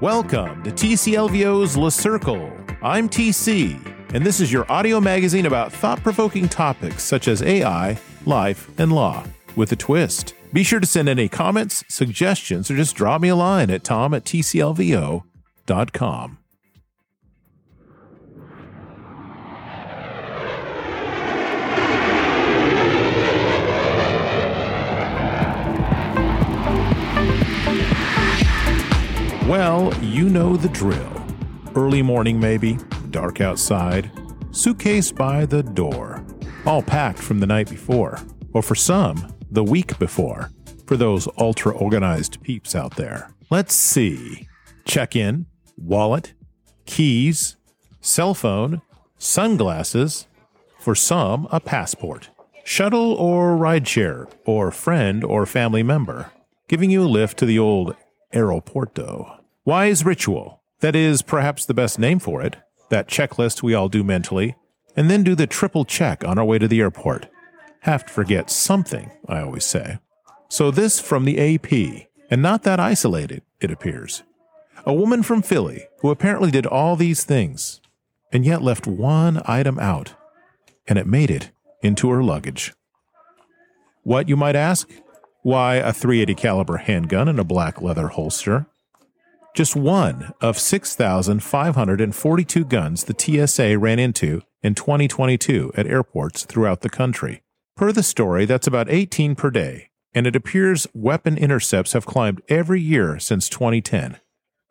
Welcome to TCLVO's Le Circle. I'm TC, and this is your audio magazine about thought provoking topics such as AI, life, and law, with a twist. Be sure to send any comments, suggestions, or just drop me a line at tom at tclvo.com. Well, you know the drill. Early morning, maybe, dark outside, suitcase by the door, all packed from the night before, or for some, the week before, for those ultra organized peeps out there. Let's see. Check in, wallet, keys, cell phone, sunglasses, for some, a passport, shuttle or rideshare, or friend or family member, giving you a lift to the old aeroporto. Wise ritual. That is perhaps the best name for it. That checklist we all do mentally, and then do the triple check on our way to the airport. Have to forget something, I always say. So this from the AP, and not that isolated, it appears. A woman from Philly who apparently did all these things, and yet left one item out, and it made it into her luggage. What, you might ask? Why, a 380 caliber handgun in a black leather holster, just one of 6,542 guns the TSA ran into in 2022 at airports throughout the country. Per the story, that's about 18 per day, and it appears weapon intercepts have climbed every year since 2010.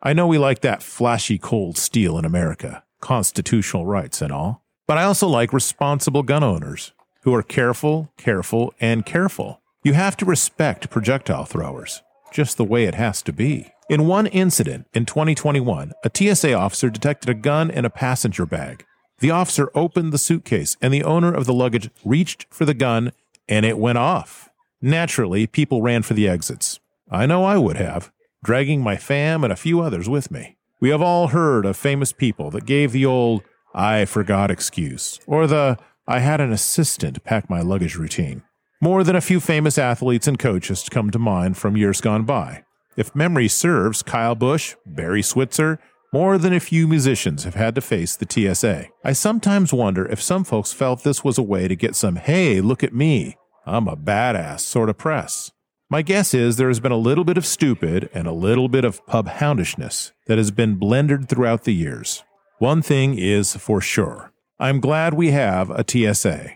I know we like that flashy cold steel in America, constitutional rights and all, but I also like responsible gun owners who are careful, careful, and careful. You have to respect projectile throwers, just the way it has to be. In one incident in 2021, a TSA officer detected a gun in a passenger bag. The officer opened the suitcase, and the owner of the luggage reached for the gun, and it went off. Naturally, people ran for the exits. I know I would have, dragging my fam and a few others with me. We have all heard of famous people that gave the old I forgot excuse, or the I had an assistant pack my luggage routine. More than a few famous athletes and coaches come to mind from years gone by. If memory serves, Kyle Busch, Barry Switzer, more than a few musicians have had to face the TSA. I sometimes wonder if some folks felt this was a way to get some, hey, look at me, I'm a badass sort of press. My guess is there has been a little bit of stupid and a little bit of pub houndishness that has been blended throughout the years. One thing is for sure I'm glad we have a TSA.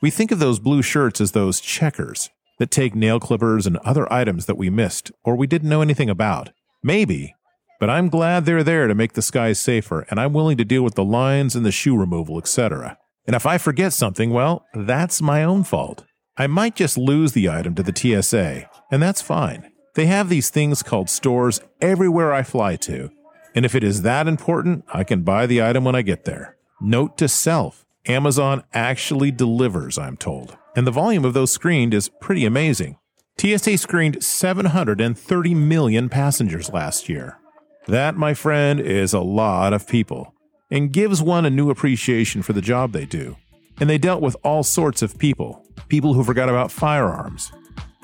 We think of those blue shirts as those checkers, that take nail clippers and other items that we missed or we didn't know anything about. Maybe, but I'm glad they're there to make the skies safer, and I'm willing to deal with the lines and the shoe removal, etc. And if I forget something, well, that's my own fault. I might just lose the item to the TSA, and that's fine. They have these things called stores everywhere I fly to, and if it is that important, I can buy the item when I get there. Note to self Amazon actually delivers, I'm told and the volume of those screened is pretty amazing. TSA screened 730 million passengers last year. That, my friend, is a lot of people, and gives one a new appreciation for the job they do. And they dealt with all sorts of people people who forgot about firearms,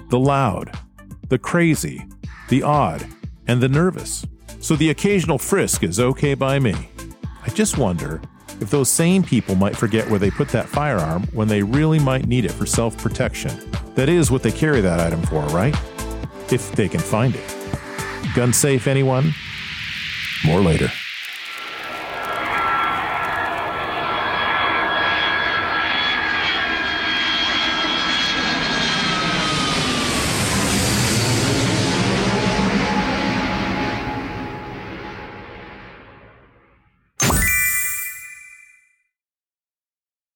the loud, the crazy, the odd, and the nervous. So the occasional frisk is okay by me. I just wonder if those same people might forget where they put that firearm when they really might need it for self protection. That is what they carry that item for, right? If they can find it. Gun safe, anyone? More later.